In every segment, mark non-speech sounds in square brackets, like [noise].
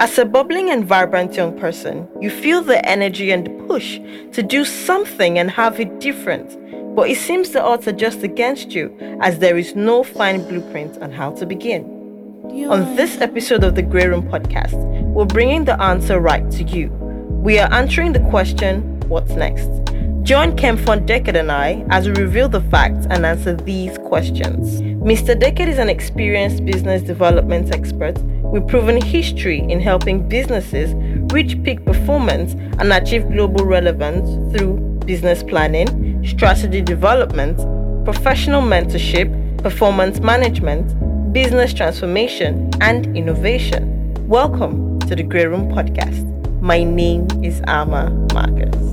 As a bubbling and vibrant young person, you feel the energy and push to do something and have it different. But it seems the odds are just against you, as there is no fine blueprint on how to begin. On this episode of the Grey Room podcast, we're bringing the answer right to you. We are answering the question, What's next? Join Kemfon Decade and I as we reveal the facts and answer these questions. Mr. Decade is an experienced business development expert with proven history in helping businesses reach peak performance and achieve global relevance through business planning, strategy development, professional mentorship, performance management, business transformation, and innovation. Welcome to the Grey Room Podcast. My name is Ama Marcus.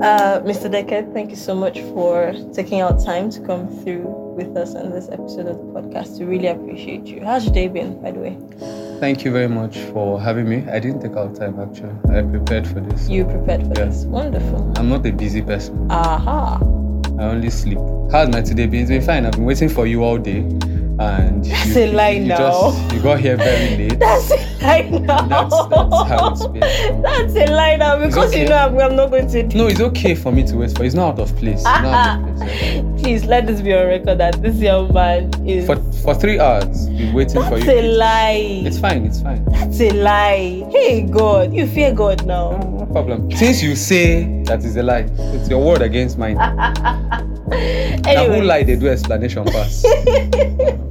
Uh, Mr. Deckard, thank you so much for taking out time to come through with us on this episode of the podcast. We really appreciate you. How's your day been, by the way? Thank you very much for having me. I didn't take out time actually. I prepared for this. You prepared for yeah. this. Wonderful. I'm not a busy person. Aha. I only sleep. How's my today been? It's been fine. I've been waiting for you all day and that's you, a lie you now. Just, you got here very late. That's a lie now. That's, that's how it's been. That's a lie now because okay. you know I'm, I'm, not going to. No, it's okay for me to wait for. It's not out of place. It's not out of place. [laughs] Please let this be on record that this young man is. For for three hours, waiting that's for you. That's a lie. It's fine. It's fine. That's a lie. Hey God, you fear God now. No, no problem. Since you say that is a lie, it's your word against mine. anyway. [laughs] Now who lie they do explanation pass. [laughs]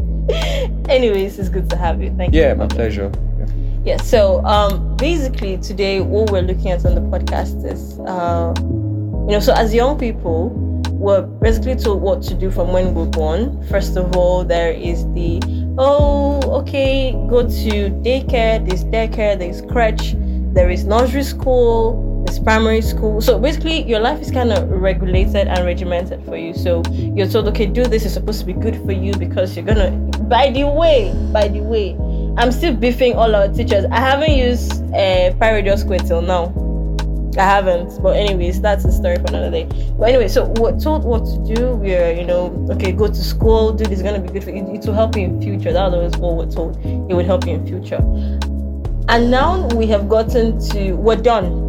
Anyways, it's good to have you. Thank yeah, you. Yeah, my pleasure. Yeah. yeah. So, um, basically, today what we're looking at on the podcast is, uh, you know, so as young people, we're basically told what to do from when we're born. First of all, there is the oh, okay, go to daycare. There's daycare. There's crèche. There is nursery school it's primary school. So basically, your life is kind of regulated and regimented for you. So you're told, okay, do this is supposed to be good for you because you're gonna. By the way, by the way, I'm still beefing all our teachers. I haven't used uh, pi r squared till now. I haven't. But anyways, that's a story for another day. But anyway, so we're told what to do. We're, you know, okay, go to school, do this is gonna be good for you. It will help you in future. That was what we're told. It would help you in future. And now we have gotten to we're done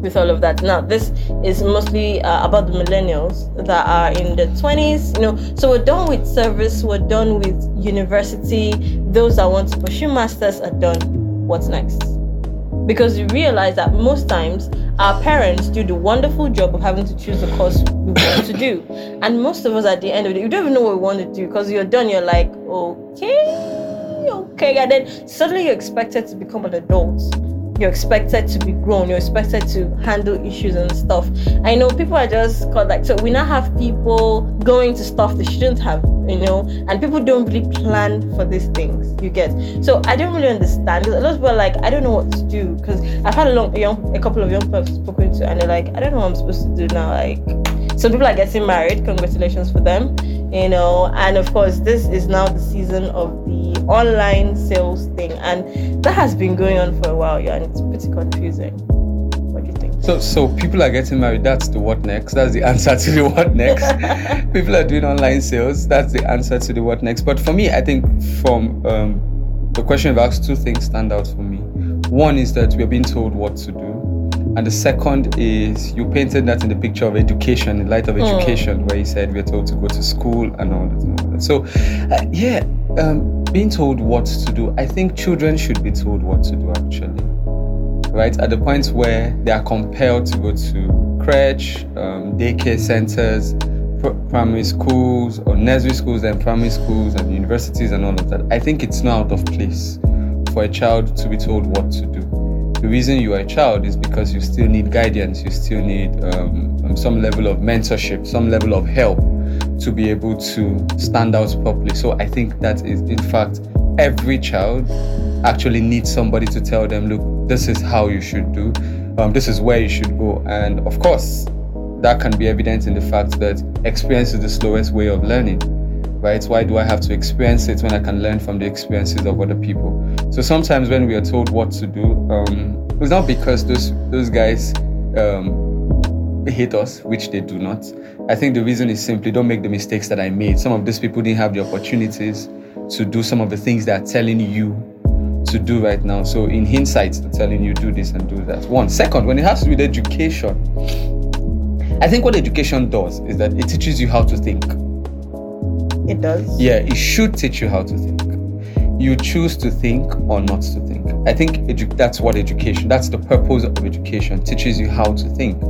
with all of that. Now, this is mostly uh, about the millennials that are in the 20s, you know. So we're done with service, we're done with university. Those that want to pursue masters are done. What's next? Because you realize that most times our parents do the wonderful job of having to choose the course we want to do. [laughs] And most of us at the end of the day, you don't even know what we want to do because you're done, you're like, okay, okay. And then suddenly you're expected to become an adult you're expected to be grown, you're expected to handle issues and stuff. I know people are just called like so we now have people going to stuff they shouldn't have, you know, and people don't really plan for these things. You get so I don't really understand. because A lot of people are like, I don't know what to do because I've had a long a young a couple of young people I've spoken to and they're like, I don't know what I'm supposed to do now. Like some people are getting married, congratulations for them. You know, and of course this is now the season of the online sales thing and that has been going on for a while yeah and it's pretty confusing. What do you think? So so people are getting married that's the what next? That's the answer to the what next? [laughs] People are doing online sales that's the answer to the what next. But for me i think from um, the question you've asked two things stand out for me. One is that we're being told what to do and the second is you painted that in the picture of education in light of education mm. where you said we're told to go to school and all that, and all that. so uh, yeah um, being told what to do, I think children should be told what to do actually. Right? At the point where they are compelled to go to crèche, um, daycare centers, pr- primary schools, or nursery schools, and primary schools, and universities, and all of that, I think it's not out of place for a child to be told what to do. The reason you are a child is because you still need guidance, you still need um, some level of mentorship, some level of help to be able to stand out properly. So I think that is, in fact, every child actually needs somebody to tell them, look, this is how you should do, um, this is where you should go. And of course, that can be evident in the fact that experience is the slowest way of learning. Right? Why do I have to experience it when I can learn from the experiences of other people? So sometimes when we are told what to do, um, it's not because those those guys um, hate us, which they do not. I think the reason is simply don't make the mistakes that I made. Some of these people didn't have the opportunities to do some of the things they're telling you to do right now. So in hindsight, they're telling you do this and do that. One second, when it has to do with education, I think what education does is that it teaches you how to think. It does. Yeah, it should teach you how to think. You choose to think or not to think. I think edu- that's what education, that's the purpose of education, teaches you how to think.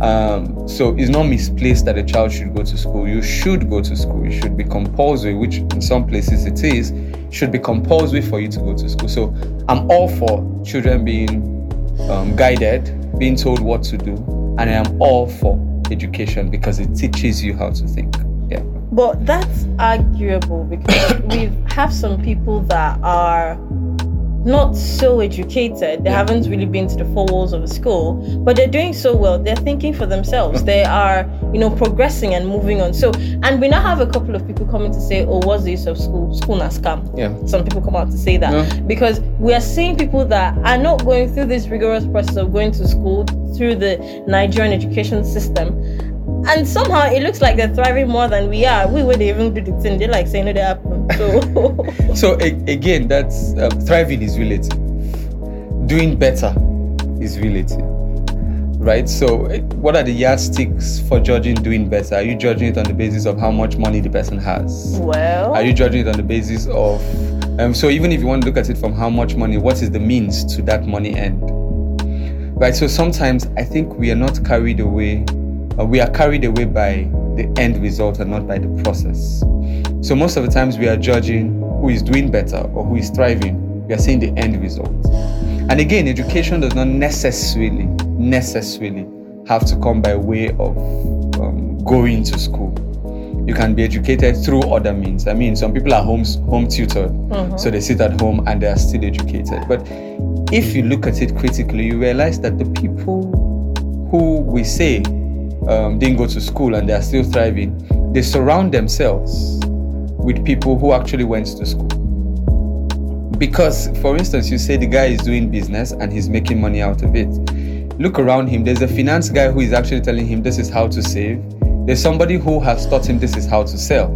Um, so it's not misplaced that a child should go to school. You should go to school. It should be compulsory, which in some places it is, should be compulsory for you to go to school. So I'm all for children being um, guided, being told what to do, and I am all for education because it teaches you how to think. But that's arguable because [coughs] we have some people that are not so educated. They Yeah. haven't really been to the four walls of a school, but they're doing so well. They're thinking for themselves. They are, you know, progressing and moving on. So, and we now have a couple of people coming to say, "Oh, what's the use of school? School na scam." Yeah. Some people come out to say that Yeah. because we are seeing people that are not going through this rigorous process of going to school through the Nigerian education system. And somehow it looks like they're thriving more than we are. We would even do the thing. They're like saying no, they happen. So [laughs] So again, that's um, thriving is relative. Doing better is relative, right? So eh, what are the yardsticks for judging doing better? Are you judging it on the basis of how much money the person has? well, Are you judging it on the basis of? Um, so even if you want to look at it from how much money, what is the means to that money end? Right. So sometimes I think we are not carried away. Uh, we are carried away by the end result and not by the process. So most of the times we are judging who is doing better or who is thriving. We are seeing the end result. And again, education does not necessarily necessarily have to come by way of um, going to school. You can be educated through other means. I mean, some people are home home tutored, so they sit at home and they are still educated. But if you look at it critically, you realize that the people who we say um, didn't go to school and they are still thriving, they surround themselves with people who actually went to school. Because, for instance, you say the guy is doing business and he's making money out of it. Look around him, there's a finance guy who is actually telling him this is how to save. There's somebody who has taught him this is how to sell.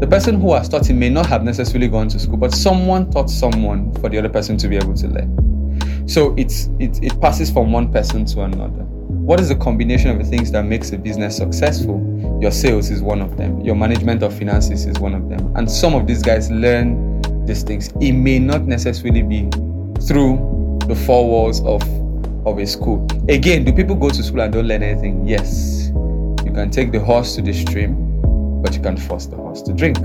The person who has taught him may not have necessarily gone to school, but someone taught someone for the other person to be able to learn. So it's it, it passes from one person to another. What is the combination of the things that makes a business successful? Your sales is one of them. Your management of finances is one of them. And some of these guys learn these things. It may not necessarily be through the four walls of of a school. Again, do people go to school and don't learn anything? Yes. You can take the horse to the stream, but you can't force the horse to drink.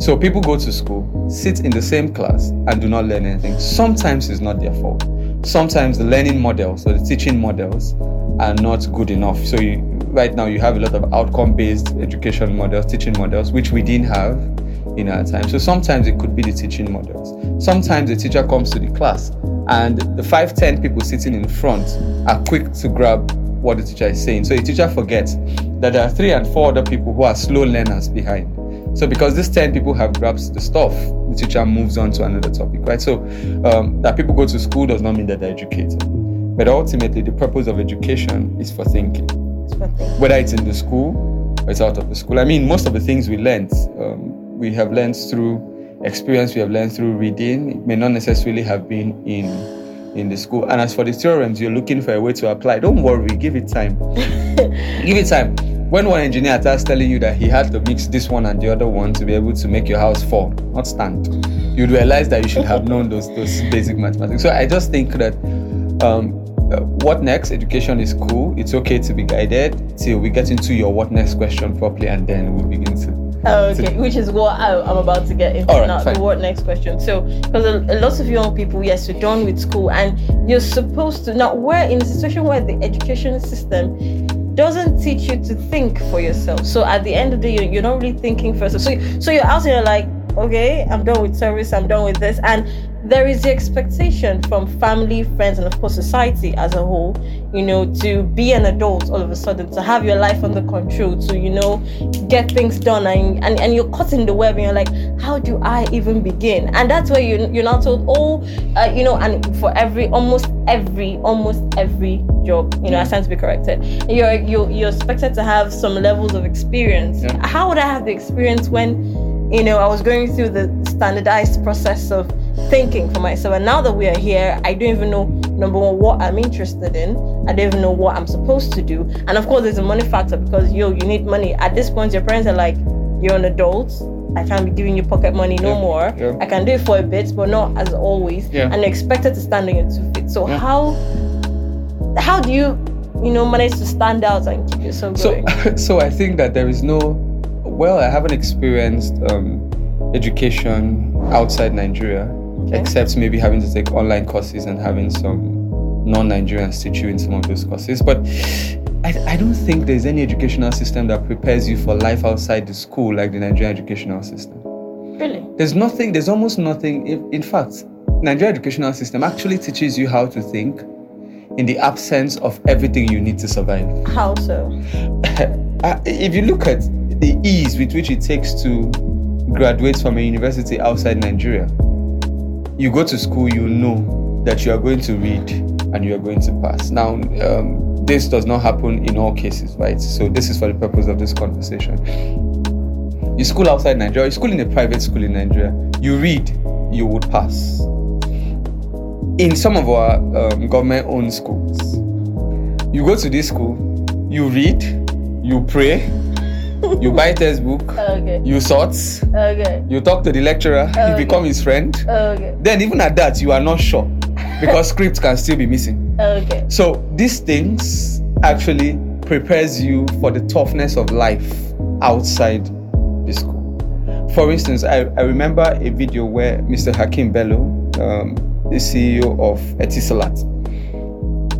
So people go to school, sit in the same class, and do not learn anything. Sometimes it's not their fault. Sometimes the learning models or the teaching models are not good enough. So you, right now you have a lot of outcome-based education models, teaching models, which we didn't have in our time. So sometimes it could be the teaching models. Sometimes the teacher comes to the class and the five, ten people sitting in front are quick to grab what the teacher is saying. So the teacher forgets that there are three and four other people who are slow learners behind. So because these 10 people have grasped the stuff, the teacher moves on to another topic, right? So um, that people go to school does not mean that they're educated. But ultimately, the purpose of education is for thinking It's what they- whether it's in the school or it's out of the school. I mean, most of the things we learned, um, we have learned through experience, we have learned through reading. It may not necessarily have been in in the school. And as for the theorems, you're looking for a way to apply. Don't worry, give it time. [laughs] give it time. When one engineer starts telling you that he had to mix this one and the other one to be able to make your house fall, not stand, you'd realize that you should have known those those basic mathematics. So I just think that um, uh, what next? Education is cool. It's okay to be guided till we get into your what next question properly, and then we'll begin to. Oh, okay, which is what I, I'm about to get into right, now. fine. The what next question? So, because a, a lot of young people, yes, you're done with school, and you're supposed to now. We're in a situation where the education system doesn't teach you to think for yourself. So at the end of the day, you're, you're not really thinking first. So, so you're out here like, okay, I'm done with service, I'm done with this, and there is the expectation from family, friends, and of course society as a whole, you know, to be an adult all of a sudden, to have your life under control, to, you know, get things done and, and, and you're caught in the web and you're like, how do I even begin? And that's where you, you're not told, oh, uh, you know, and for every, almost every, almost every job, you know, I stand to be corrected, you're, you're, you're expected to have some levels of experience. Yeah. How would I have the experience when you know, I was going through the standardized process of thinking for myself. And now that we are here, I don't even know, number one, what I'm interested in. I don't even know what I'm supposed to do. And of course, there's a money factor because, yo, you need money. At this point, your parents are like, you're an adult. I can't be giving you pocket money no Yeah, more. yeah. I can do it for a bit, but not as always. Yeah. And you're expected to stand on your two feet. So how how do you, you know, manage to stand out and keep yourself So, going? [laughs] so I think that there is no. Well, I haven't experienced um, education outside Nigeria, Okay. except maybe having to take online courses and having some non-Nigerians teach you in some of those courses. But I, I don't think there's any educational system that prepares you for life outside the school like the Nigerian educational system. really? There's nothing. There's almost nothing. In, in fact, Nigerian educational system actually teaches you how to think in the absence of everything you need to survive. How so? [laughs] If you look at the ease with which it takes to graduate from a university outside Nigeria, you go to school, you know that you are going to read and you are going to pass. Now, um, this does not happen in all cases, right? So, this is for the purpose of this conversation. You school outside Nigeria, you school in a private school in Nigeria, you read, you would pass. In some of our um, government owned schools, you go to this school, you read, you pray, [laughs] you buy textbook, Okay. you sort, Okay. you talk to the lecturer, Okay. you become his friend. Okay. Then even at that, you are not sure because [laughs] scripts can still be missing. Okay. So these things actually prepares you for the toughness of life outside the school. For instance, I, I remember a video where Mr. Hakeem Belo, um, the CEO of Etisalat,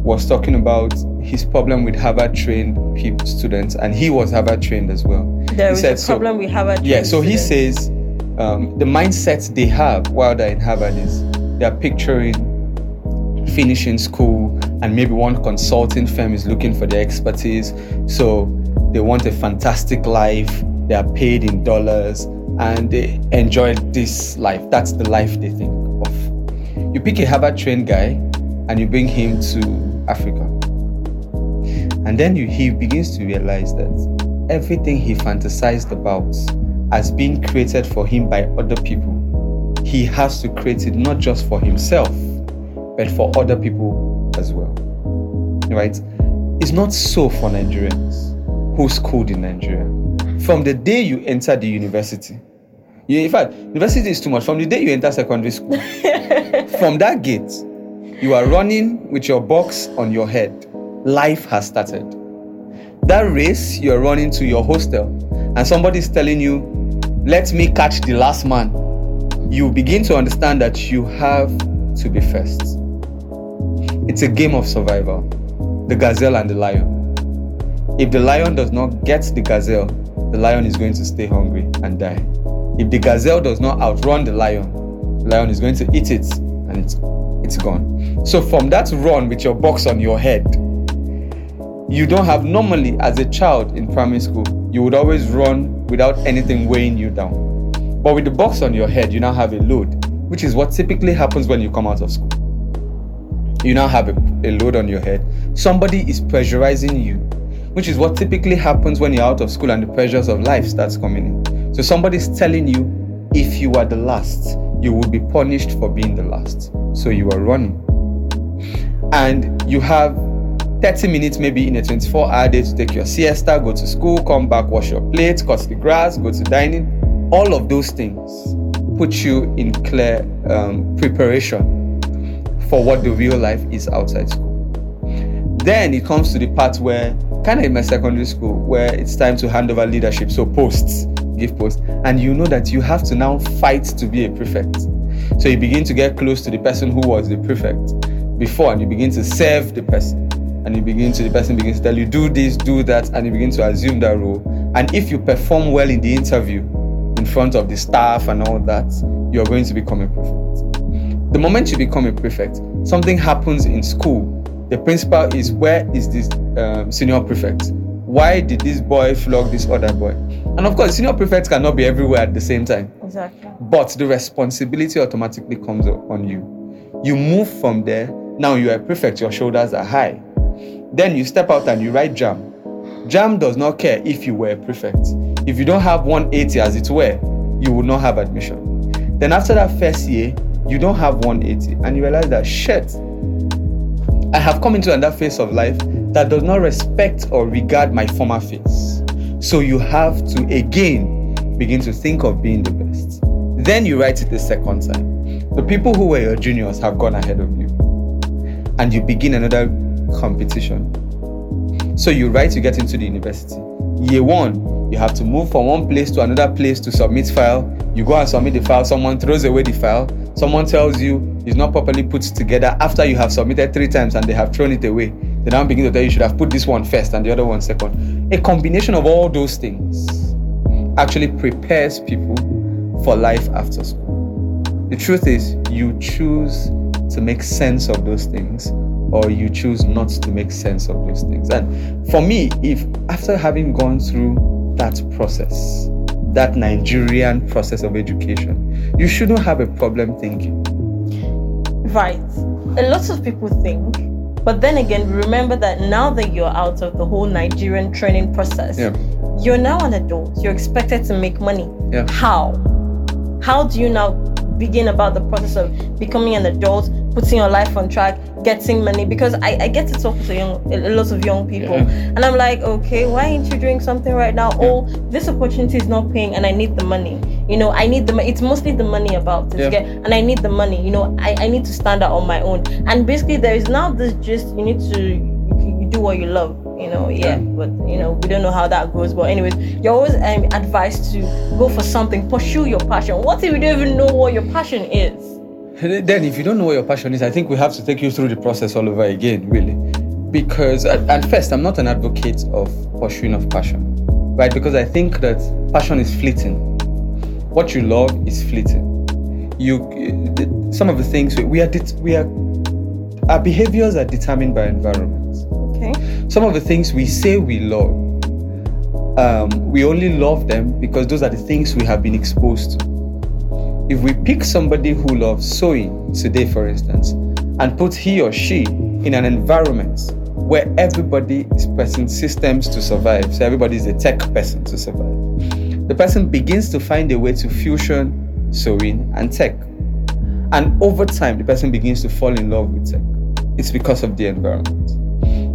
was talking about his problem with Harvard trained students, and he was Harvard trained as well. There He is said a so- problem we have at Yeah, so he says um, the mindset they have while they're in Harvard is they're picturing finishing school and maybe one consulting firm is looking for their expertise. So they want a fantastic life, they are paid in dollars, and they enjoy this life. That's the life they think of. You pick a Harvard trained guy and you bring him to Africa. And then you, he begins to realize that everything he fantasized about as being created for him by other people, he has to create it not just for himself, but for other people as well. Right? It's not so for Nigerians who schooled in Nigeria. From the day you enter the university, you, in fact, university is too much. From the day you enter secondary school, [laughs] from that gate, you are running with your box on your head. Life has started. That race, you're running to your hostel, and somebody's telling you, Let me catch the last man. You begin to understand that you have to be first. It's a game of survival the gazelle and the lion. If the lion does not get the gazelle, the lion is going to stay hungry and die. If the gazelle does not outrun the lion, the lion is going to eat it and it's it's gone. So from that run with your box on your head, you don't have normally as a child in primary school, you would always run without anything weighing you down. But with the box on your head, you now have a load, which is what typically happens when you come out of school. You now have a, a load on your head. Somebody is pressurizing you, which is what typically happens when you're out of school and the pressures of life starts coming in. So somebody's telling you if you are the last, you will be punished for being the last. So you are running. And you have 30 minutes maybe in a 24 hour day to take your siesta, go to school, come back, wash your plates, cut the grass, go to dining. All of those things put you in clear um, preparation for what the real life is outside school. Then it comes to the part where, kind of in my secondary school, where it's time to hand over leadership. So posts, give posts, and you know that you have to now fight to be a prefect. So you begin to get close to the person who was the prefect before, and you begin to serve the person. And you begin to the person begins to tell you, do this, do that, and you begin to assume that role. And if you perform well in the interview in front of the staff and all that, you're going to become a prefect. The moment you become a prefect, something happens in school. The principal is where is this um, senior prefect? Why did this boy flog this other boy? And of course, senior prefects cannot be everywhere at the same time. Exactly. But the responsibility automatically comes on you. You move from there. Now you are a prefect, your shoulders are high. Then you step out and you write JAMB. JAMB does not care if you were a prefect. If you don't have 180 as it were, you will not have admission. Then after that first year, you don't have 180 and you realize that shit, I have come into another phase of life that does not respect or regard my former phase. So you have to again begin to think of being the best. Then you write it the second time. The people who were your juniors have gone ahead of you. And you begin another competition. So you write to get into the university. Year one, you have to move from one place to another place to submit file. You go and submit the file, someone throws away the file, someone tells you it's not properly put together after you have submitted three times and they have thrown it away. They now begin to tell you, you should have put this one first and the other one second. A combination of all those things actually prepares people for life after school. The truth is, you choose to make sense of those things or you choose not to make sense of those things. And for me, if after having gone through that process, that Nigerian process of education, you shouldn't have a problem thinking. Right. A lot of people think, but then again, remember that now that you're out of the whole Nigerian training process, Yeah. you're now an adult. You're expected to make money. Yeah. How? How do you now begin about the process of becoming an adult, putting your life on track, getting money? Because I, I get to talk to young, a lot of young people, Yeah. and I'm like, okay, why ain't you doing something right now? Oh, this opportunity is not paying, and I need the money. You know, I need the money. It's mostly the money about it, Yeah. yeah. and I need the money. You know, I, I need to stand out on my own. And basically, there is now this just you need to you, you do what you love. You know, yeah, Yeah. but you know we don't know how that goes. But anyways, you're always um, advised to go for something, pursue your passion. What if you don't even know what your passion is? Then, if you don't know what your passion is, I think we have to take you through the process all over again, really. Because, at, at first, I'm not an advocate of pursuing of passion, right? Because I think that passion is fleeting. What you love is fleeting. You, some of the things we, we are, we are, our behaviors are determined by environment. Okay. Some of the things we say we love, um, we only love them because those are the things we have been exposed to. If we pick somebody who loves sewing today, for instance, and put he or she in an environment where everybody is pressing systems to survive, so everybody is a tech person to survive, the person begins to find a way to fusion sewing and tech. And over time, the person begins to fall in love with tech. It's because of the environment.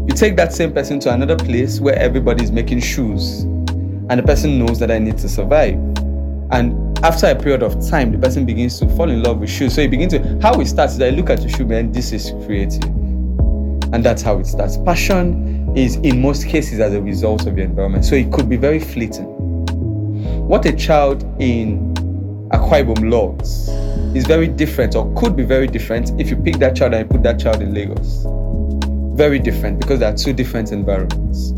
You take that same person to another place where everybody is making shoes, and the person knows that I need to survive. And after a period of time, the person begins to fall in love with shoes. So you begin to how it starts is I look at the shoe, man, this is creative. And that's how it starts. Passion is in most cases as a result of your environment. So it could be very fleeting. What a child in Akwa loves is very different or could be very different if you pick that child and you put that child in Lagos. Very different because there are two different environments.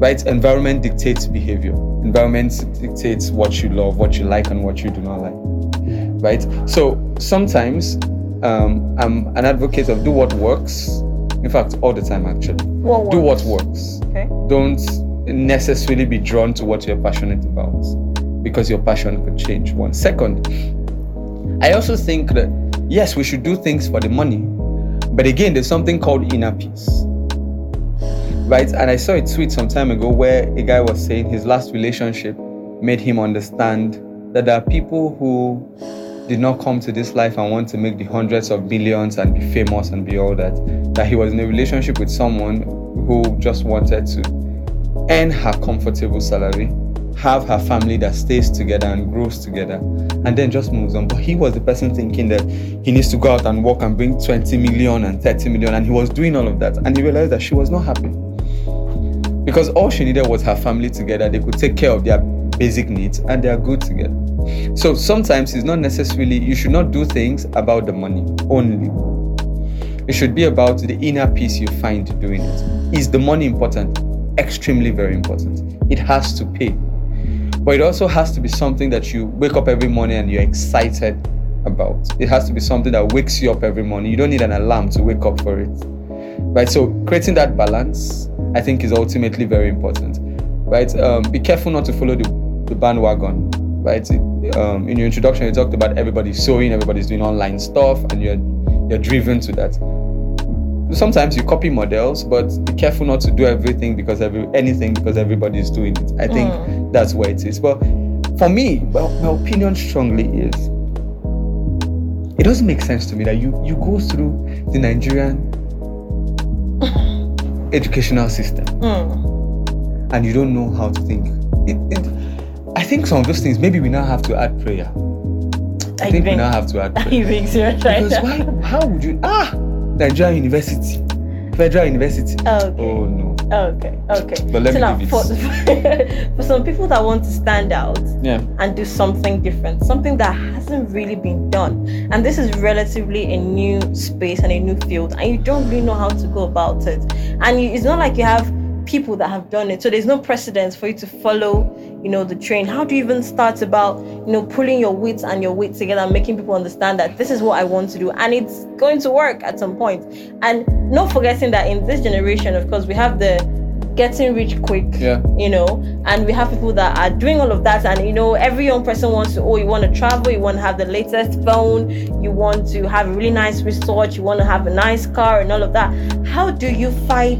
Right? Environment dictates behavior. Environment dictates what you love, what you like, and what you do not like. Right? So sometimes um, I'm an advocate of do what works. In fact, all the time actually. What Do what works? works Okay. don't necessarily be drawn to what you're passionate about because your passion could change. One second, I also think that yes, we should do things for the money, but again, there's something called inner peace. Right? And I saw a tweet some time ago where a guy was saying his last relationship made him understand that there are people who did not come to this life and want to make the hundreds of billions and be famous and be all that. That he was in a relationship with someone who just wanted to earn her comfortable salary, have her family that stays together and grows together, and then just moves on. But he was the person thinking that he needs to go out and work and bring 20 million and 30 million, and he was doing all of that. And he realized that she was not happy. Because all she needed was her family together. They could take care of their basic needs and they are good together. So sometimes it's not necessarily, you should not do things about the money only. It should be about the inner peace you find doing it. Is the money important? Extremely very important. It has to pay. But it also has to be something that you wake up every morning and you're excited about. It has to be something that wakes you up every morning. You don't need an alarm to wake up for it. Right? So creating that balance, I think, is ultimately very important. Right? Um, be careful not to follow the, the bandwagon. Right? Um, in your introduction, you talked about everybody sewing, everybody's doing online stuff, and you're you're driven to that. Sometimes you copy models, but be careful not to do everything because every anything because everybody's doing it. I think Mm. that's where it is. But for me, well, my opinion strongly is it doesn't make sense to me that you you go through the Nigerian educational system Mm. and you don't know how to think. It, it, I think some of those things maybe we now have to add prayer. I Are think you we now have to add [laughs] are prayer. you being serious right Because why? How would you? Ah, Nigerian University, Federal University. Ah, okay. Oh no. Okay, okay. But let so me now, for, [laughs] for some people that want to stand out Yeah. and do something different, something that hasn't really been done, and this is relatively a new space and a new field, and you don't really know how to go about it, and you, it's not like you have people that have done it, so there's no precedence for you to follow, you know, the train. How do you even start about, you know, pulling your wits and your weight together, and making people understand that this is what I want to do, and it's going to work at some point, and not forgetting that in this generation, of course, we have the getting rich quick Yeah. you know and we have people that are doing all of that and you know every young person wants to oh you want to travel you want to have the latest phone you want to have a really nice resort you want to have a nice car and all of that how do you fight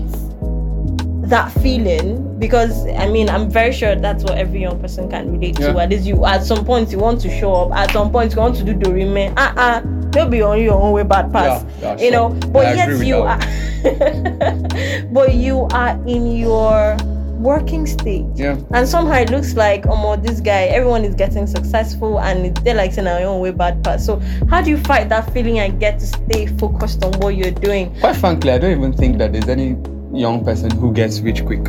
that feeling because i mean i'm very sure that's what every young person can relate to. At least you at some point you want to show up. At some point you want to do dorime uh-uh don't be on your own way bad pass Yeah, yeah, you know? But I yet you that are [laughs] but you are in your working stage. Yeah. and somehow it looks like oh this guy everyone is getting successful and they're like saying our own way bad pass so how do you fight that feeling and get to stay focused on what you're doing? Quite frankly, I don't even think that there's any young person who gets rich quick.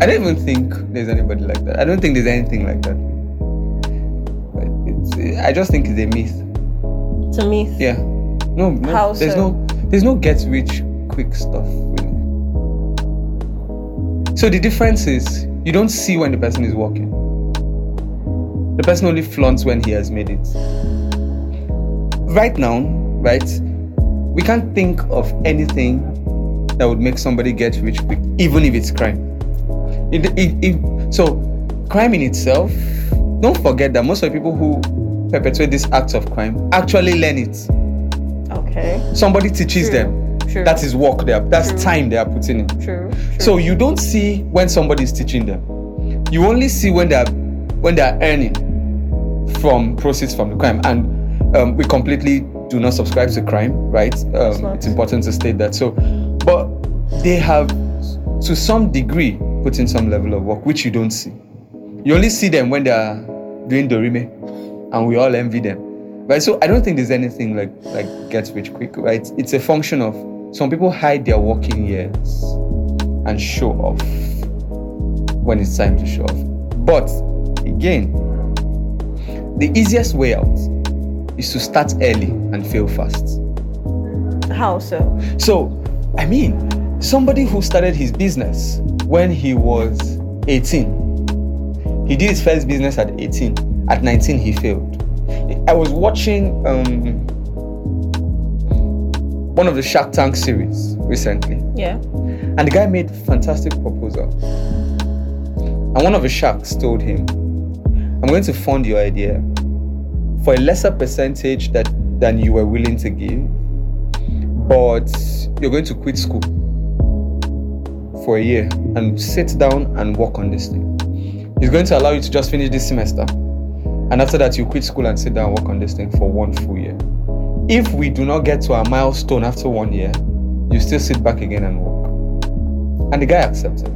I don't even think there's anybody like that. I don't think there's anything like that. But it's, I just think it's a myth. to myth. Yeah. No, no How there's so? no there's no get rich quick stuff really. So the difference is you don't see when the person is working. The person only flaunts when he has made it. Right now, right, we can't think of anything that would make somebody get rich quick, even if it's crime. It, it, it, so, crime in itself, don't forget that most of the people who perpetrate these acts of crime actually learn it. okay Somebody teaches True, them. true. That is work there. That's True. time they are putting in. true, true. So you don't see when somebody is teaching them. You only see when they are when they are earning from proceeds from the crime. And um, we completely do not subscribe to crime, right? Um, it's important to state that. So, but they have to some degree put in some level of work, which you don't see. You only see them when they are doing dorime, and we all envy them, right? So I don't think there's anything like like gets rich quick, right? It's a function of some people hide their working years and show off when it's time to show off. But again, the easiest way out is to start early and fail fast. how so So, I mean, somebody who started his business when he was 18, he did his first business at 18. At 19, he failed. I was watching um, one of the Shark Tank series recently, yeah and the guy made fantastic proposal. And one of the sharks told him, I'm going to fund your idea for a lesser percentage that than you were willing to give, but you're going to quit school for a year and sit down and work on this thing. He's going to allow you to just finish this semester. And after that, you quit school and sit down and work on this thing for one full year. If we do not get to our milestone after one year, you still sit back again and work. And the guy accepted.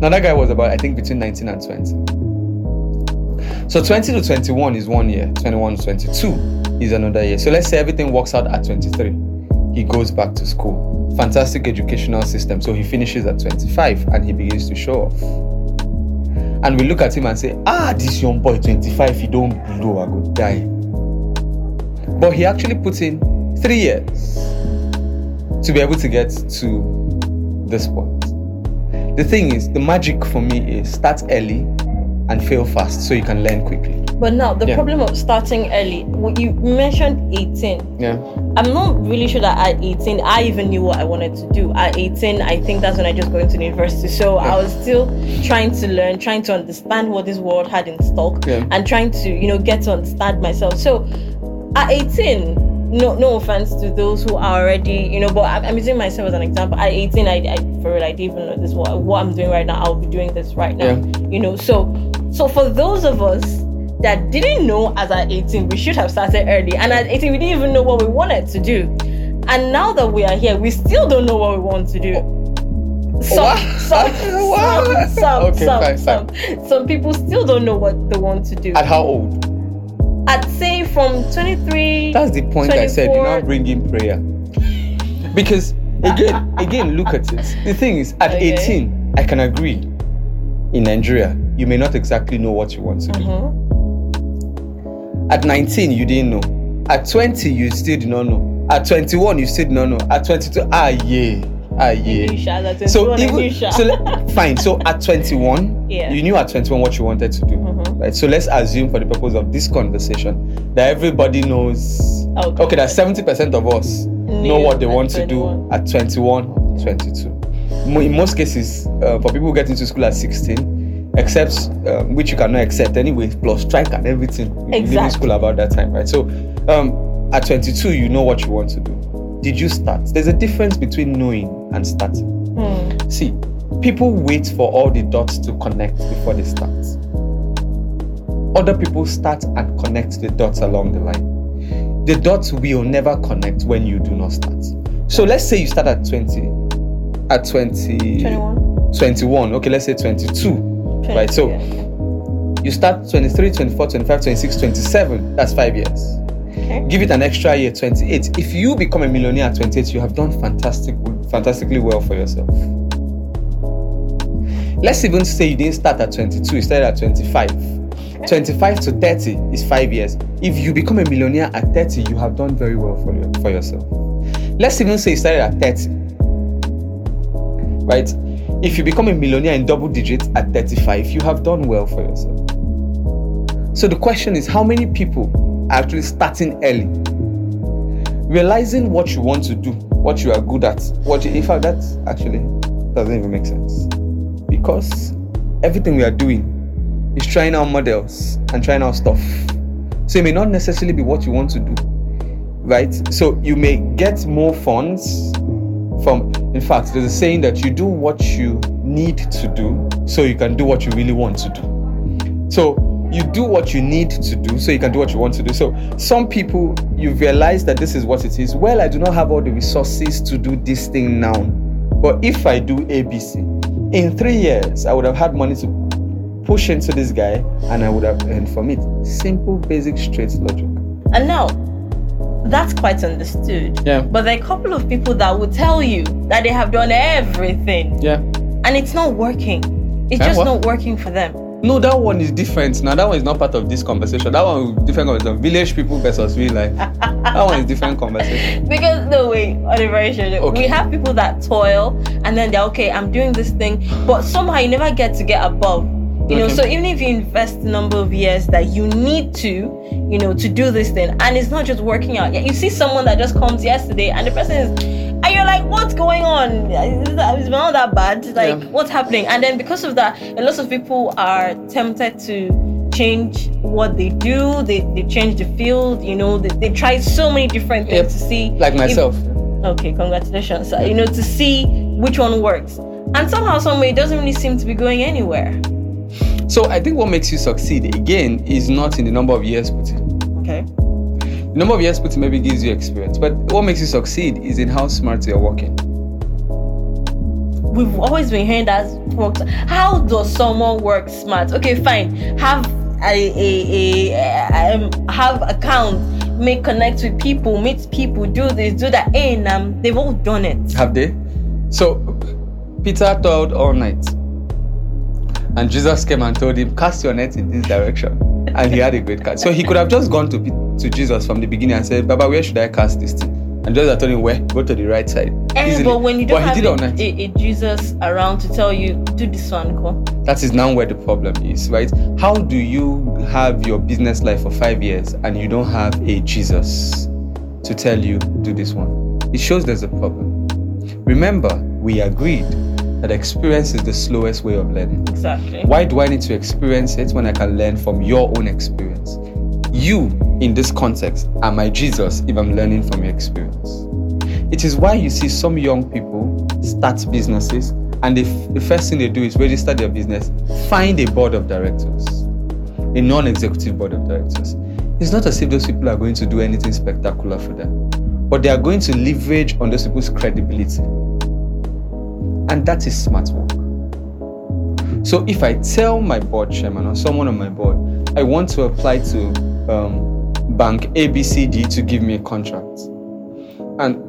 Now that guy was about, I think, between 19 and 20. So 20 to 21 is one year, 21 to 22 is another year. So let's say everything works out at 23. He goes back to school. Fantastic educational system. So he finishes at 25 and he begins to show off. And we look at him and say, ah, this young boy, 25, he don't blow, I go die. But he actually put in three years to be able to get to this point. The thing is, the magic for me is start early and fail fast so you can learn quickly. But now the Yeah. problem of starting early. You mentioned 18. Yeah. I'm not really sure that at 18 I even knew what I wanted to do. At 18, I think that's when I just got into university. So I was still trying to learn, trying to understand what this world had in stock, Yeah. and trying to you know get to understand myself. So at 18. No, no offense to those who are already, you know, but I'm, I'm using myself as an example. At 18, I, I for real, I didn't even know this. What, what I'm doing right now, I'll be doing this right now. You know, so so for those of us that didn't know as at 18 we should have started early and at 18 we didn't even know what we wanted to do and now that we are here we still don't know what we want to do some What? some [laughs] What? some some, Okay, some, fine, some, some people still don't know what they want to do At how old? i'd say from 23 That's the point I said. You're 24. not bringing prayer. Because again, again, look at it. The thing is, at Okay. 18, I can agree. In Nigeria, you may not exactly know what you want to do. Uh-huh. At 19, you didn't know. At 20, you still did not know. At 21, you still did not know. At 22, ah yeah, ah yeah. You shall, at So even so, fine. So at 21, Yeah. you knew at 21 what you wanted to do, Mhm. right? So let's assume, for the purpose of this conversation, that everybody knows. Okay. Okay, that 70% of us know what they want to do at 21, 22. In most cases, uh, for people who get into school at 16, except um, which you cannot accept anyway, plus strike and everything. You leave school about that time, right? So um, at 22, you know what you want to do. Did you start? There's a difference between knowing and starting. Hmm. See, people wait for all the dots to connect before they start. Other people start and connect the dots along the line. The dots will never connect when you do not start. So let's say you start at 20, at 20, 21 21, okay, let's say 22, right? So yeah. you start 23, 24, 25, 26, 27, that's five years. okay. Give it an extra year, 28. If you become a millionaire at 28, you have done fantastic, fantastically well for yourself. Let's even say you didn't start at 22, you started at 25. 25 to 30 is five years. If you become a millionaire at 30, you have done very well for, your, for yourself. Let's even say you started at 30. Right? If you become a millionaire in double digits at 35, you have done well for yourself. So the question is how many people are actually starting early? Realizing what you want to do, what you are good at, what you, in fact, that actually doesn't even make sense. Because everything we are doing is trying out models and trying out stuff. So it may not necessarily be what you want to do, right? So you may get more funds from, in fact, there's a saying that you do what you need to do so you can do what you really want to do. So you do what you need to do so you can do what you want to do. So some people you realize that this is what it is. Well, I do not have all the resources to do this thing now. But if I do ABC, in three years I would have had money to push into this guy and I would have earned from it. Simple, basic, straight logic. And now, that's quite understood. Yeah. But there are a couple of people that will tell you that they have done everything Yeah. and it's not working. It's Eh, just what? not working for them. No, that one is different. Now that one is not part of this conversation. That one is different conversation. Village people versus real life. that one is different conversation. [laughs] Because no way, on a very short, Okay. we have people that toil and then they're okay, I'm doing this thing, but somehow you never get to get above. You know, so even if you invest a number of years that you need to, you know, to do this thing, and it's not just working out. Yeah, you see someone that just comes yesterday, and the person is, and you're like, what's going on? Is that- It's not that bad. Like, Yeah. what's happening? And then because of that, a lot of people are tempted to change what they do. They they change the field. You know, they, they try so many different things Yep. to see. Like if- myself. okay, congratulations. You know, to see which one works. And somehow, some way, it doesn't really seem to be going anywhere. So I think what makes you succeed again is not in the number of years put in. Okay. The number of years put in maybe gives you experience, but what makes you succeed is in how smart you're working. We've always been hearing that. work- How does someone work smart? Okay, fine. Have a, a, a um, have account, make connect with people, meet people, do this, do that. And um, they've all done it. Have they? So Peter toiled all night. And Jesus came and told him, Cast your net in this direction. And he had a great catch. So he could have just gone to, to Jesus from the beginning and said, Baba, where should I cast this thing? And Jesus told him where go to the right side. Eh, but when you don't But have did a, a, a Jesus around to tell you do this one, go. That is now where the problem is, right? How do you have your business life for five years and you don't have a Jesus to tell you do this one? It shows there's a problem. Remember, we agreed that experience is the slowest way of learning. Exactly. Why do I need to experience it when I can learn from your own experience? You, in this context, are my Jesus if I'm learning from your experience. It is why you see some young people start businesses and the, first thing they do is register their business, find a board of directors, a non executive board of directors. It's not as if those people are going to do anything spectacular for them, but they are going to leverage on those people's credibility. And that is smart work. So if I tell my board chairman or someone on my board, I want to apply to um, bank ABCD to give me a contract, and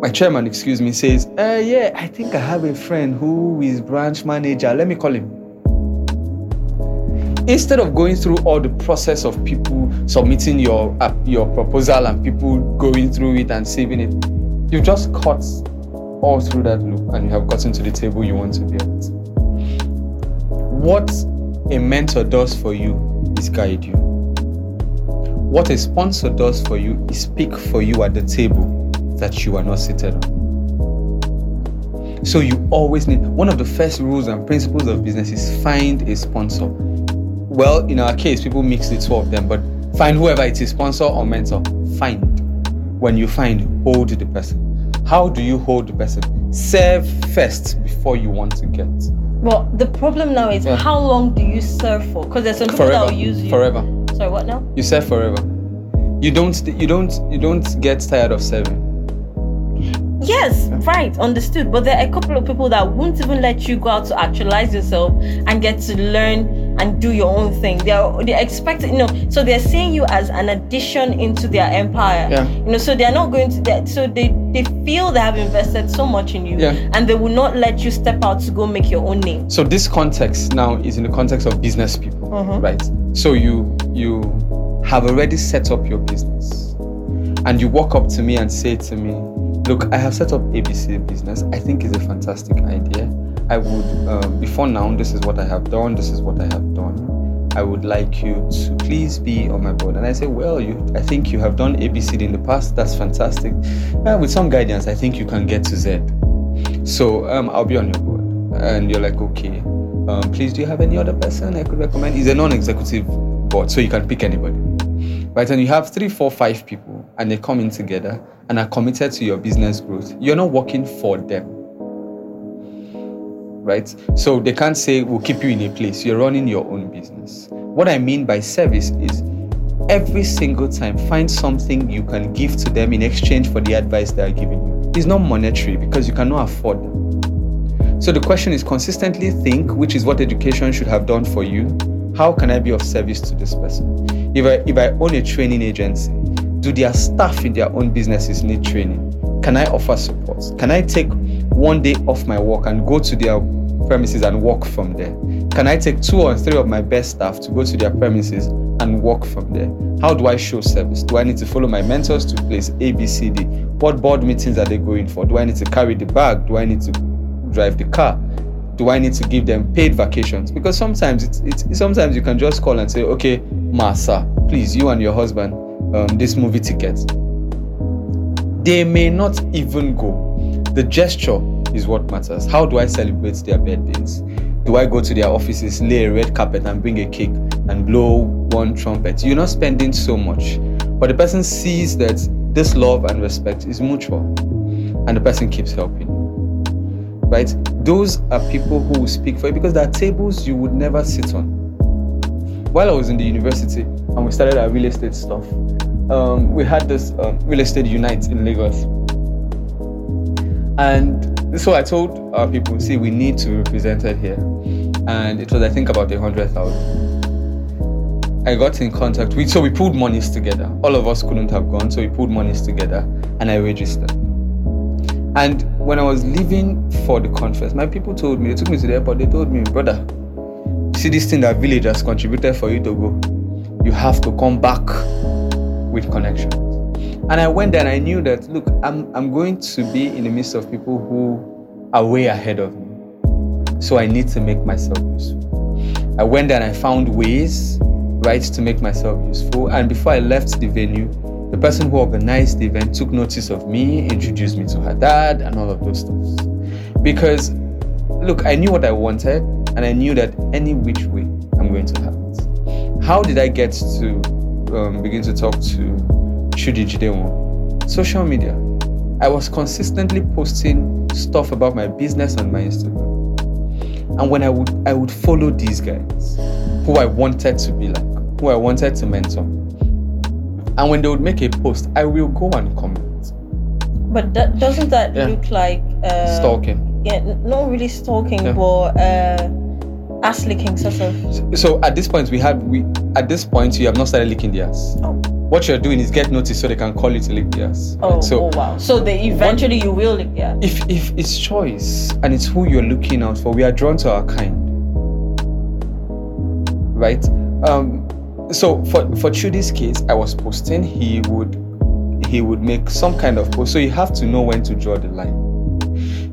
my chairman, excuse me, says, uh, "Yeah, I think I have a friend who is branch manager. Let me call him." Instead of going through all the process of people submitting your uh, your proposal and people going through it and saving it, you've just cut all through that loop and you have gotten to the table you want to be at what a mentor does for you is guide you. What a sponsor does for you is speak for you at the table that you are not seated on. So you always need one of the first rules and principles of business is find a sponsor. Well, in our case, people mix the two of them, but find whoever it is, sponsor or mentor. Find. When you find, hold the person. How do you hold the person? Serve first before you want to get. Well, the problem now is Yeah. how long do you serve for? Because there's some people that will use you. Forever. Sorry, what now? You serve forever. You don't you don't you don't get tired of serving. Yes, right, understood. But there are a couple of people that won't even let you go out to actualize yourself and get to learn and do your own thing. They are they expect you know, so they're seeing you as an addition into their empire. Yeah. You know, so they're not going to that so they they feel they have invested so much in you Yeah. and they will not let you step out to go make your own name. So this context now is in the context of business people, Mhm. right? So you you have already set up your business, and you walk up to me and say to me, "Look, I have set up ABC business. I think it's a fantastic idea. I would um, before now. This is what I have done. This is what I have done." I would like you to please be on my board. And I say, well, you, I think you have done ABCD in the past. That's fantastic. Uh, with some guidance, I think you can get to Z. So um, I'll be on your board. And you're like, okay. Um, please, do you have any other person I could recommend? It's a non-executive board, so you can pick anybody. Right, and you have three, four, five people, and they come in together and are committed to your business growth. You're not working for them. Right? So they can't say we'll keep you in a place. You're running your own business. What I mean by service is every single time find something you can give to them in exchange for the advice they are giving you. It's not monetary because you cannot afford them. So the question is consistently think, which is what education should have done for you. How can I be of service to this person? If I if I own a training agency, do their staff in their own businesses need training? Can I offer support? Can I take one day off my work and go to their premises and work from there? Can I take two or three of my best staff to go to their premises and work from there? How do I show service? Do I need to follow my mentors to place A, B, C, D? What board meetings are they going for? Do I need to carry the bag? Do I need to drive the car? Do I need to give them paid vacations? Because sometimes it's, it's sometimes you can just call and say, okay, Masa, please, you and your husband, um, this movie ticket. They may not even go. The gesture is what matters. How do I celebrate their birthdays? Do I go to their offices, lay a red carpet, and bring a cake and blow one trumpet? You're not spending so much, but the person sees that this love and respect is mutual, and the person keeps helping. Right? Those are people who will speak for you because there are tables you would never sit on. While I was in the university and we started our real estate stuff, um, we had this um, real estate unite in Lagos. And so I told our people, see, we need to represent it here. And it was, I think, about a hundred thousand. I got in contact with, so we pulled monies together. All of us couldn't have gone, so we pulled monies together and I registered. And when I was leaving for the conference, my people told me, they took me to the airport, they told me, brother, see this thing that village has contributed for you to go. You have to come back with connections. And I went there and I knew that look, I'm I'm going to be in the midst of people who are way ahead of me. So I need to make myself useful. I went there and I found ways, right, to make myself useful. And before I left the venue, the person who organized the event took notice of me, introduced me to her dad, and all of those stuff. Because, look, I knew what I wanted, and I knew that any which way I'm going to have it. How did I get to um, begin to talk to Chude Jideonwo? Social media. I was consistently posting stuff about my business on my Instagram. And when I would I would follow these guys who I wanted to be like, who I wanted to mentor. And when they would make a post, I will go and comment. But that, doesn't that Yeah. look like uh, Stalking. Yeah, not really stalking, Yeah. but uh, ass licking sort of. So at this point we had we at this point you have not started licking the ass. Oh, What you're doing is get noticed so they can call you to lick the ass. oh, so oh wow. So they eventually you will if if it's choice and it's who you're looking out for, we are drawn to our kind. Right? Um so for for Chude's case, I was posting, he would he would make some kind of post. So you have to know when to draw the line.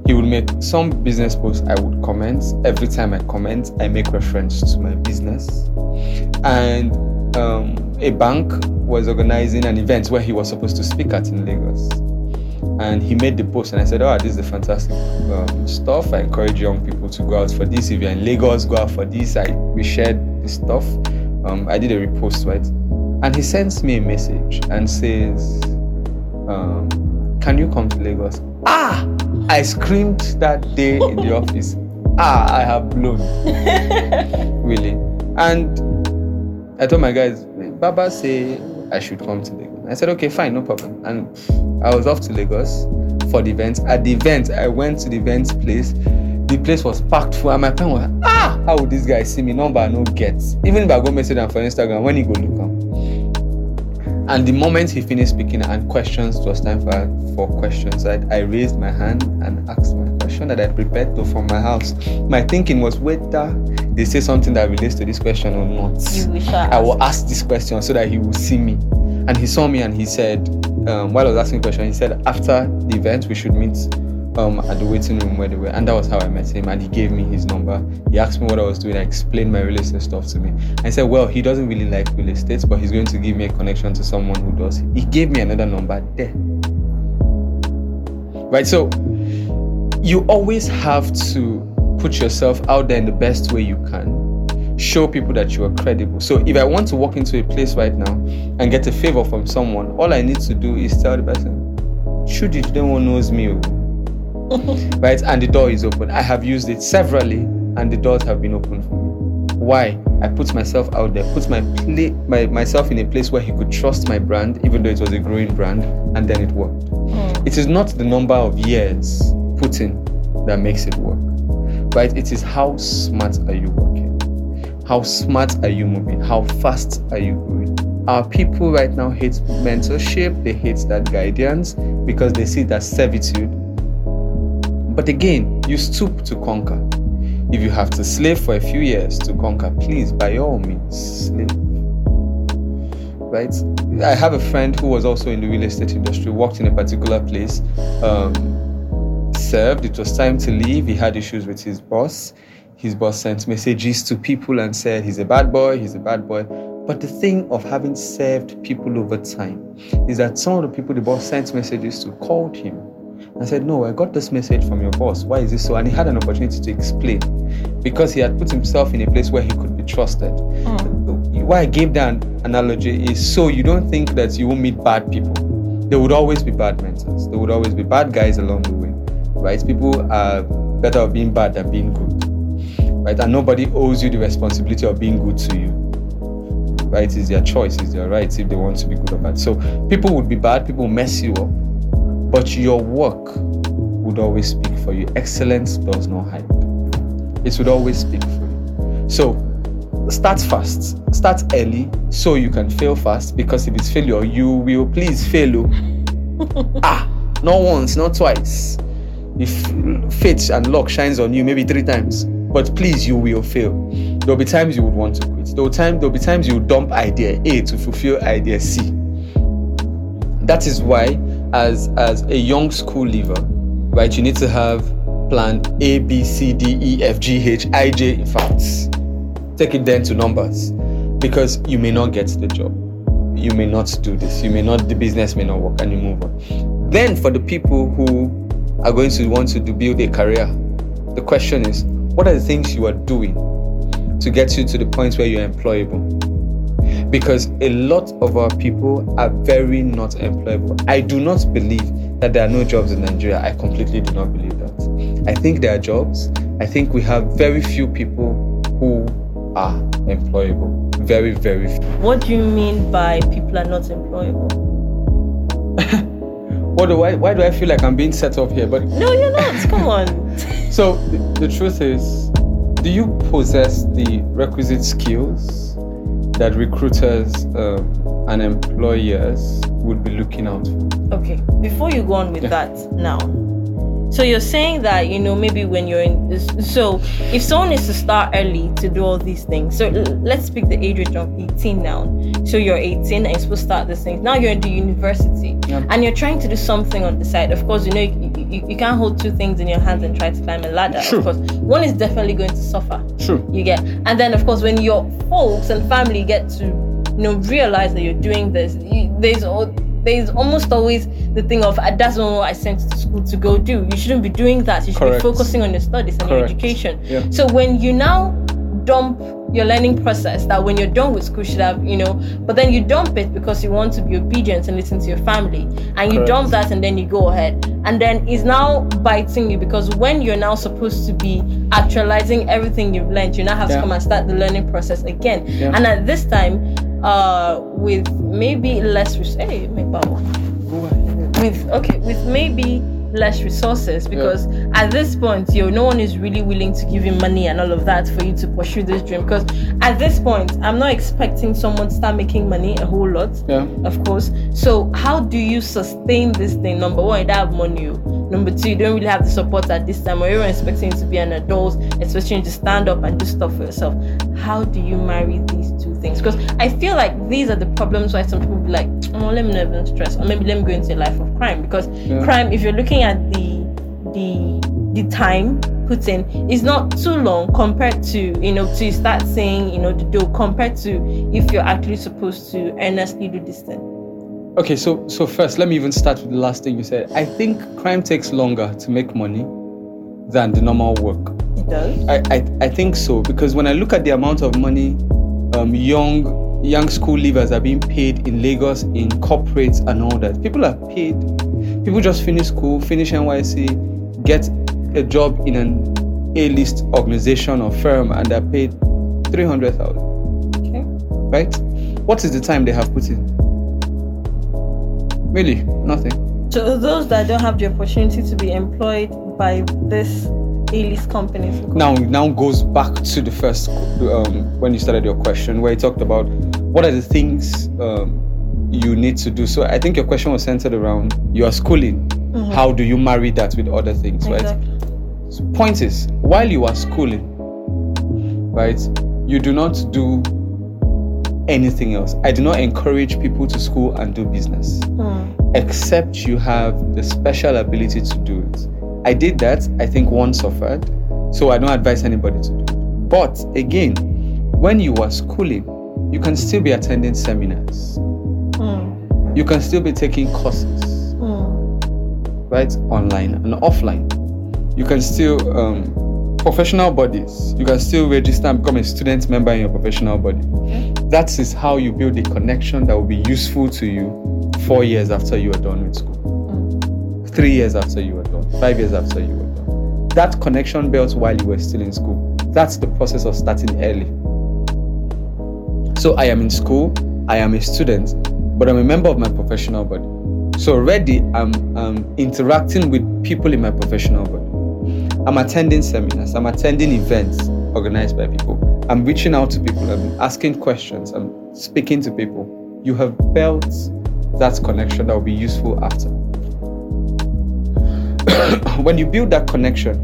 He would make some business posts I would comment. Every time I comment, I make reference to my business. And um, a bank was organizing an event where he was supposed to speak at in Lagos. And he made the post and i said oh this is the fantastic um, stuff. I encourage young people to go out for this. If you're in lagos go out for this. I we shared this stuff. Um, i did a repost right? And he sends me a message and says um, can you come to lagos? Ah! I screamed that day in the [laughs] office. Ah i have blown. [laughs] Really. And I told my guys, Baba say I should come to Lagos. I said, okay, fine, no problem. And I was off to Lagos for the event. At the event, I went to the event place. The place was packed full, and my pen was, ah, how would this guy see me? Number no get. Even if I go message him for Instagram, when he go look am. And the moment he finished speaking and questions, it was time for, for questions. I, I raised my hand and asked my question that I prepared to from my house. My thinking was whether they say something that relates to this question or not. I will ask this question so that he will see me. And he saw me and he said, um, while I was asking the question, he said, after the event, we should meet um, at the waiting room where they were. And that was how I met him. And he gave me his number. He asked me what I was doing. I explained my real estate stuff to me. I said, well, he doesn't really like real estate, but he's going to give me a connection to someone who does. He gave me another number there. Right? So you always have to put yourself out there in the best way you can. Show people that you are credible. So if i want to walk into a place right now and get a favor from someone all i need to do is tell the person should you no one knows me oh." [laughs] right? And the door is open. I have used it severally and the doors have been open for me. Why? I put myself out there put my, pla- my myself in a place where he could trust my brand even though it was a growing brand and then it worked. Mm. it is not the number of years put in that makes it work right it is how smart are you working? How smart are you moving? How fast are you going our people right now hate mentorship. They hate that guidance because they see that servitude. But again you stoop to conquer. If you have to slave for a few years to conquer please by all means slave. Right? I have a friend who was also in the real estate industry, worked in a particular place, um, served. It was time to leave. He had issues with his boss. His boss sent messages to people and said, He's a bad boy, he's a bad boy. But the thing of having served people over time is that some of the people the boss sent messages to called him and said, No, I got this message from your boss. Why is this so? And he had an opportunity to explain because he had put himself in a place where he could be trusted Mm. why I gave that analogy is so you don't think that you will meet bad people. There would always be bad mentors. There would always be bad guys along the way, right? People are better off being bad than being good, right? And nobody owes you the responsibility of being good to you, right? It's their choice, it's their right if they want to be good or bad. So people would be bad, people mess you up, but your work would always speak for you. Excellence does not hide. It would always speak for you. So start fast start early so you can fail fast because if it's failure you will please fail oh. [laughs] ah not once not twice if fate and luck shines on you maybe three times. But please you will fail. There'll be times you would want to quit. There'll time there'll be times you dump idea a to fulfill idea c. That is why, as as a young school leaver, right, you need to have plan A, B, C, D, E, F, G, H, I, J. In fact, take it then to numbers, because you may not get the job, you may not do this, you may not, the business may not work, and you move on. Then, for the people who are going to want to build a career, the question is, what are the things you are doing to get you to the point where you're employable? because a lot of our people are very not employable. I do not believe that there are no jobs in Nigeria. I completely do not believe that. I think there are jobs. I think we have very few people who are employable. Very, very few. What do you mean by people are not employable? [laughs] what do I, why do I feel like I'm being set up here? But no, you're not. Come on. [laughs] so the, the truth is, do you possess the requisite skills that recruiters um, and employers would be looking out for. Okay, before you go on with yeah. that now, so you're saying that you know maybe when you're in this, so if someone is to start early to do all these things, so let's pick the age range of 18 now. So you're 18 and you're supposed to start this thing. Now you're in the university yeah. and you're trying to do something on the side. Of course, you know you, you, you, can't hold two things in your hands and try to climb a ladder. Sure. Of course, one is definitely going to suffer. Sure. You get, and then of course when your folks and family get to you know realize that you're doing this, you, there's all there's almost always the thing of that's not what I sent to school to go do. You shouldn't be doing that. You should Correct. be focusing on your studies and Correct. your education. Yeah. So when you now dump your learning process that when you're done with school should have you know but then you dump it because you want to be obedient and listen to your family and you Correct. dump that and then you go ahead and then it's now biting you because when you're now supposed to be actualizing everything you've learned you now have yeah. to come and start the learning process again yeah. and at this time uh with maybe less res- hey make with okay with maybe less resources because yeah. at this point you no one is really willing to give you money and all of that for you to pursue this dream because at this point i'm not expecting someone to start making money a whole lot yeah. of course. So how do you sustain this thing? Number one you don't have money number two you don't really have the support at this time or you're expecting to be an adult especially you to stand up and do stuff for yourself. How do you marry these things. Because i feel like these are the problems why some people be like oh let me not even stress or maybe let me go into a life of crime. Because yeah. crime if you're looking at the the the time put in is not too long compared to you know to start saying you know the do compared to if you're actually supposed to earnestly do this thing. Okay so so first let me even start with the last thing you said. I think crime takes longer to make money than the normal work. It does. I i, I think so because when i look at the amount of money um, young young school leavers are being paid in Lagos in corporates and all that. People are paid. People just finish school, finish NYSC, get a job in an A-list organization or firm, and they're paid three hundred thousand. Okay. Right? What is the time they have put in? Really, nothing. So those that don't have the opportunity to be employed by this a-list companies. Now, now goes back to the first um, when you started your question, where you talked about what are the things um, you need to do. So I think your question was centered around your schooling. Mm-hmm. How do you marry that with other things, exactly. right? So point is, while you are schooling, right, you do not do anything else. I do not encourage people to school and do business, mm. except you have the special ability to do it. I did that. I think one suffered. So I don't advise anybody to do it. But again, when you are schooling, you can still be attending seminars. Mm. You can still be taking courses, mm. right? Online and offline. You can still, um, professional bodies, you can still register and become a student member in your professional body. Okay. That is how you build a connection that will be useful to you four years after you are done with school three years after you were done, five years after you were done. That connection built while you were still in school. That's the process of starting early. So I am in school, I am a student, but I'm a member of my professional body. So already I'm, I'm interacting with people in my professional body. I'm attending seminars, I'm attending events organized by people. I'm reaching out to people, I'm asking questions, I'm speaking to people. You have built that connection that will be useful after. [laughs] when you build that connection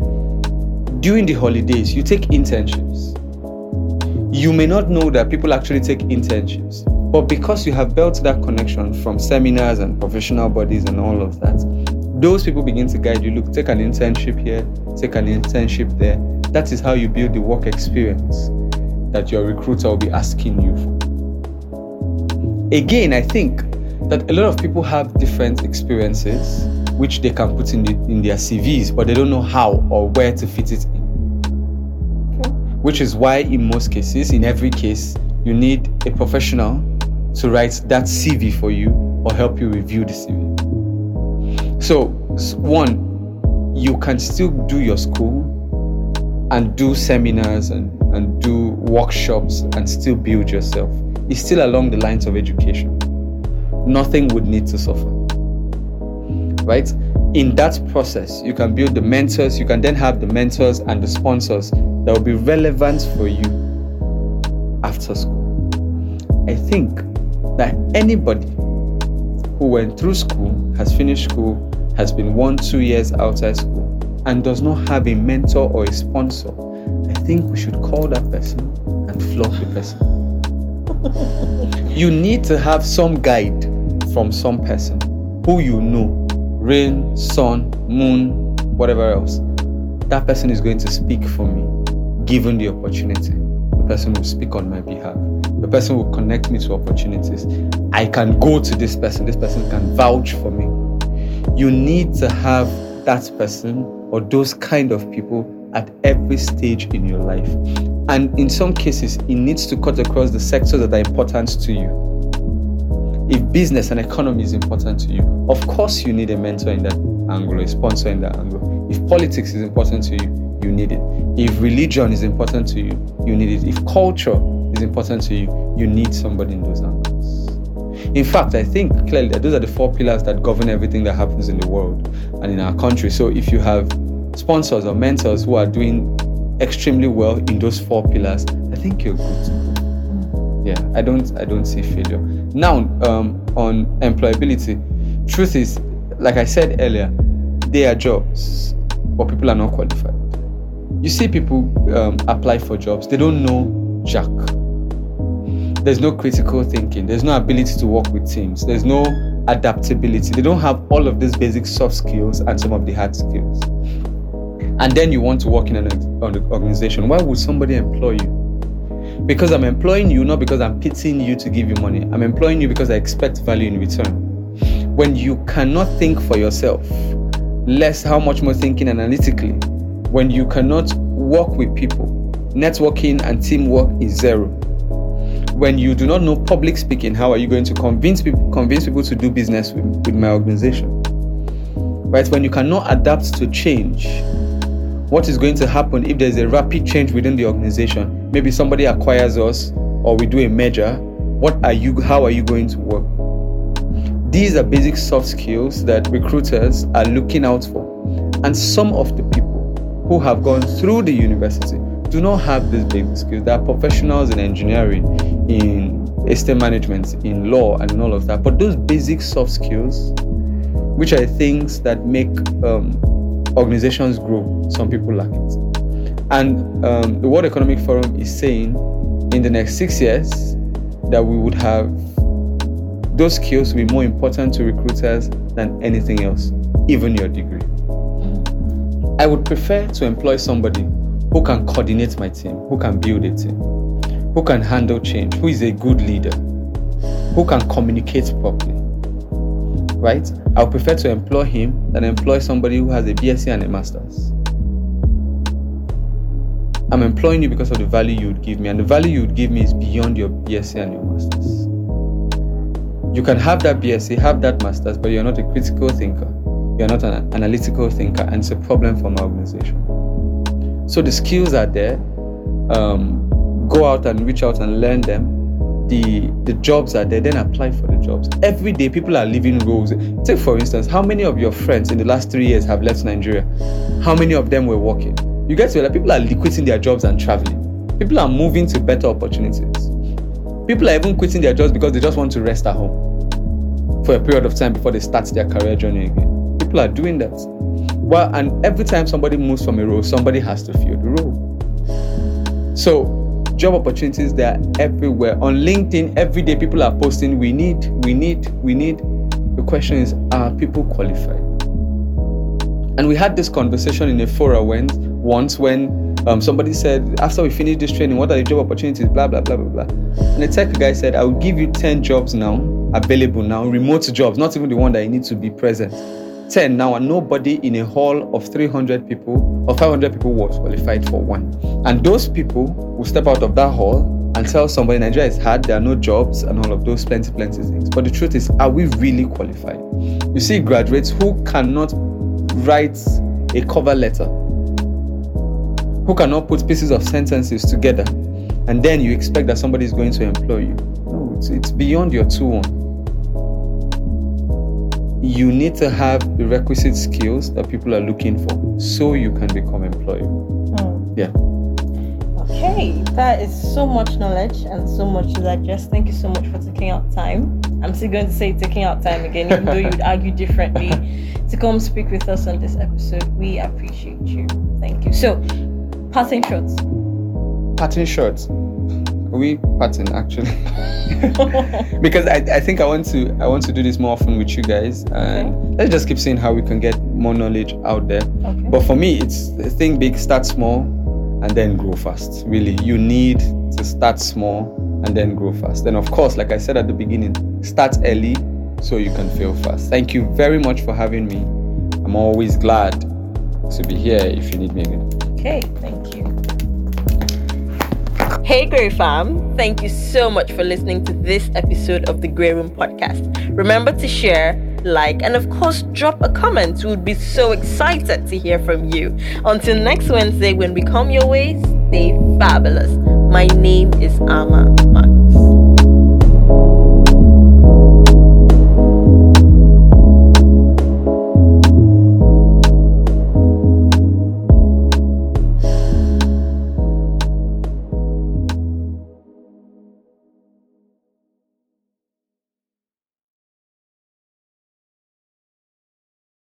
during the holidays, you take internships. You may not know that people actually take internships. But because you have built that connection from seminars and professional bodies and all of that, those people begin to guide you. Look, take an internship here, take an internship there. That is how you build the work experience that your recruiter will be asking you for. Again, I think that a lot of people have different experiences which they can put in, the, in their CVs, but they don't know how or where to fit it in. Which is why, in most cases, in every case, you need a professional to write that CV for you or help you review the CV. So, one, you can still do your school and do seminars and, and do workshops and still build yourself. It's still along the lines of education. Nothing would need to suffer. Right? In that process, you can build the mentors, you can then have the mentors and the sponsors that will be relevant for you after school. I think that anybody who went through school, has finished school, has been one, two years outside school, and does not have a mentor or a sponsor, I think we should call that person and flog the person. [laughs] you need to have some guide from some person who you know rain, sun, moon, whatever else. That person is going to speak for me given the opportunity. The person will speak on my behalf. The person will connect me to opportunities. I can go to this person. This person can vouch for me. You need to have that person or those kind of people at every stage in your life. And in some cases, it needs to cut across the sectors that are important to you. If business and economy is important to you, of course you need a mentor in that angle, a sponsor in that angle. If politics is important to you, you need it. If religion is important to you, you need it. If culture is important to you, you need somebody in those angles. In fact, I think clearly that those are the four pillars that govern everything that happens in the world and in our country. So if you have sponsors or mentors who are doing extremely well in those four pillars, I think you're good. Yeah, I don't I don't see failure. Now, um, on employability, truth is, like I said earlier, there are jobs, but people are not qualified. You see people um, apply for jobs, they don't know jack. There's no critical thinking, there's no ability to work with teams, there's no adaptability. They don't have all of these basic soft skills and some of the hard skills. And then you want to work in an, an organization. Why would somebody employ you? Because I'm employing you, not because I'm pitying you to give you money. I'm employing you because I expect value in return. When you cannot think for yourself, less how much more thinking analytically, when you cannot work with people. Networking and teamwork is zero. When you do not know public speaking, how are you going to convince people convince people to do business with, with my organization? Right? When you cannot adapt to change, what is going to happen if there's a rapid change within the organization? Maybe somebody acquires us or we do a merger. What are you how are you going to work? These are basic soft skills that recruiters are looking out for. And some of the people who have gone through the university do not have these basic skills. They are professionals in engineering, in estate management, in law, and all of that. But those basic soft skills, which are things that make um, organizations grow, some people lack it. And um, the World Economic Forum is saying in the next six years that we would have those skills will be more important to recruiters than anything else, even your degree. I would prefer to employ somebody who can coordinate my team, who can build a team, who can handle change, who is a good leader, who can communicate properly. Right? I would prefer to employ him than employ somebody who has a BSc and a master's. I'm employing you because of the value you would give me, and the value you would give me is beyond your BSc and your master's. You can have that BSc, have that master's, but you're not a critical thinker you're not an analytical thinker, and it's a problem for my organization. So the skills are there. Um, go out and reach out and learn them. The the jobs are there. Then apply for the jobs. Every day, people are leaving roles. Take for instance, how many of your friends in the last three years have left Nigeria? How many of them were working? You get to like people are quitting their jobs and traveling. People are moving to better opportunities. People are even quitting their jobs because they just want to rest at home for a period of time before they start their career journey again people are doing that. Well, and every time somebody moves from a role, somebody has to fill the role. So job opportunities they are everywhere. On LinkedIn, every day people are posting, we need, we need, we need. The question is, are people qualified? And we had this conversation in a forum when, once when um, somebody said, after we finish this training, what are the job opportunities? Blah, blah, blah, blah, blah. And the tech guy said, I will give you 10 jobs now, available now, remote jobs, not even the one that you need to be present. 10 now, and nobody in a hall of 300 people or 500 people was qualified for one. And those people will step out of that hall and tell somebody Nigeria is hard, there are no jobs, and all of those plenty, plenty things. But the truth is, are we really qualified? You see graduates who cannot write a cover letter, who cannot put pieces of sentences together, and then you expect that somebody is going to employ you. No, it's, it's beyond your 2 1 you need to have the requisite skills that people are looking for so you can become employable. Mm. Yeah. Okay, that is so much knowledge and so much to digest. Thank you so much for taking out time. I'm still going to say taking out time again, even though you'd [laughs] argue differently, to come speak with us on this episode. We appreciate you. Thank you. So, passing shots. Passing shots we pattern actually [laughs] because I, I think I want to I want to do this more often with you guys and okay. let's just keep seeing how we can get more knowledge out there. Okay. But for me it's think big, start small and then grow fast. Really. You need to start small and then grow fast. And of course, like I said at the beginning, start early so you can fail fast. Thank you very much for having me. I'm always glad to be here if you need me again. Okay, thank you. Hey, Grey Fam. Thank you so much for listening to this episode of the Grey Room Podcast. Remember to share, like, and of course, drop a comment. We would be so excited to hear from you. Until next Wednesday, when we come your way, stay fabulous. My name is Ama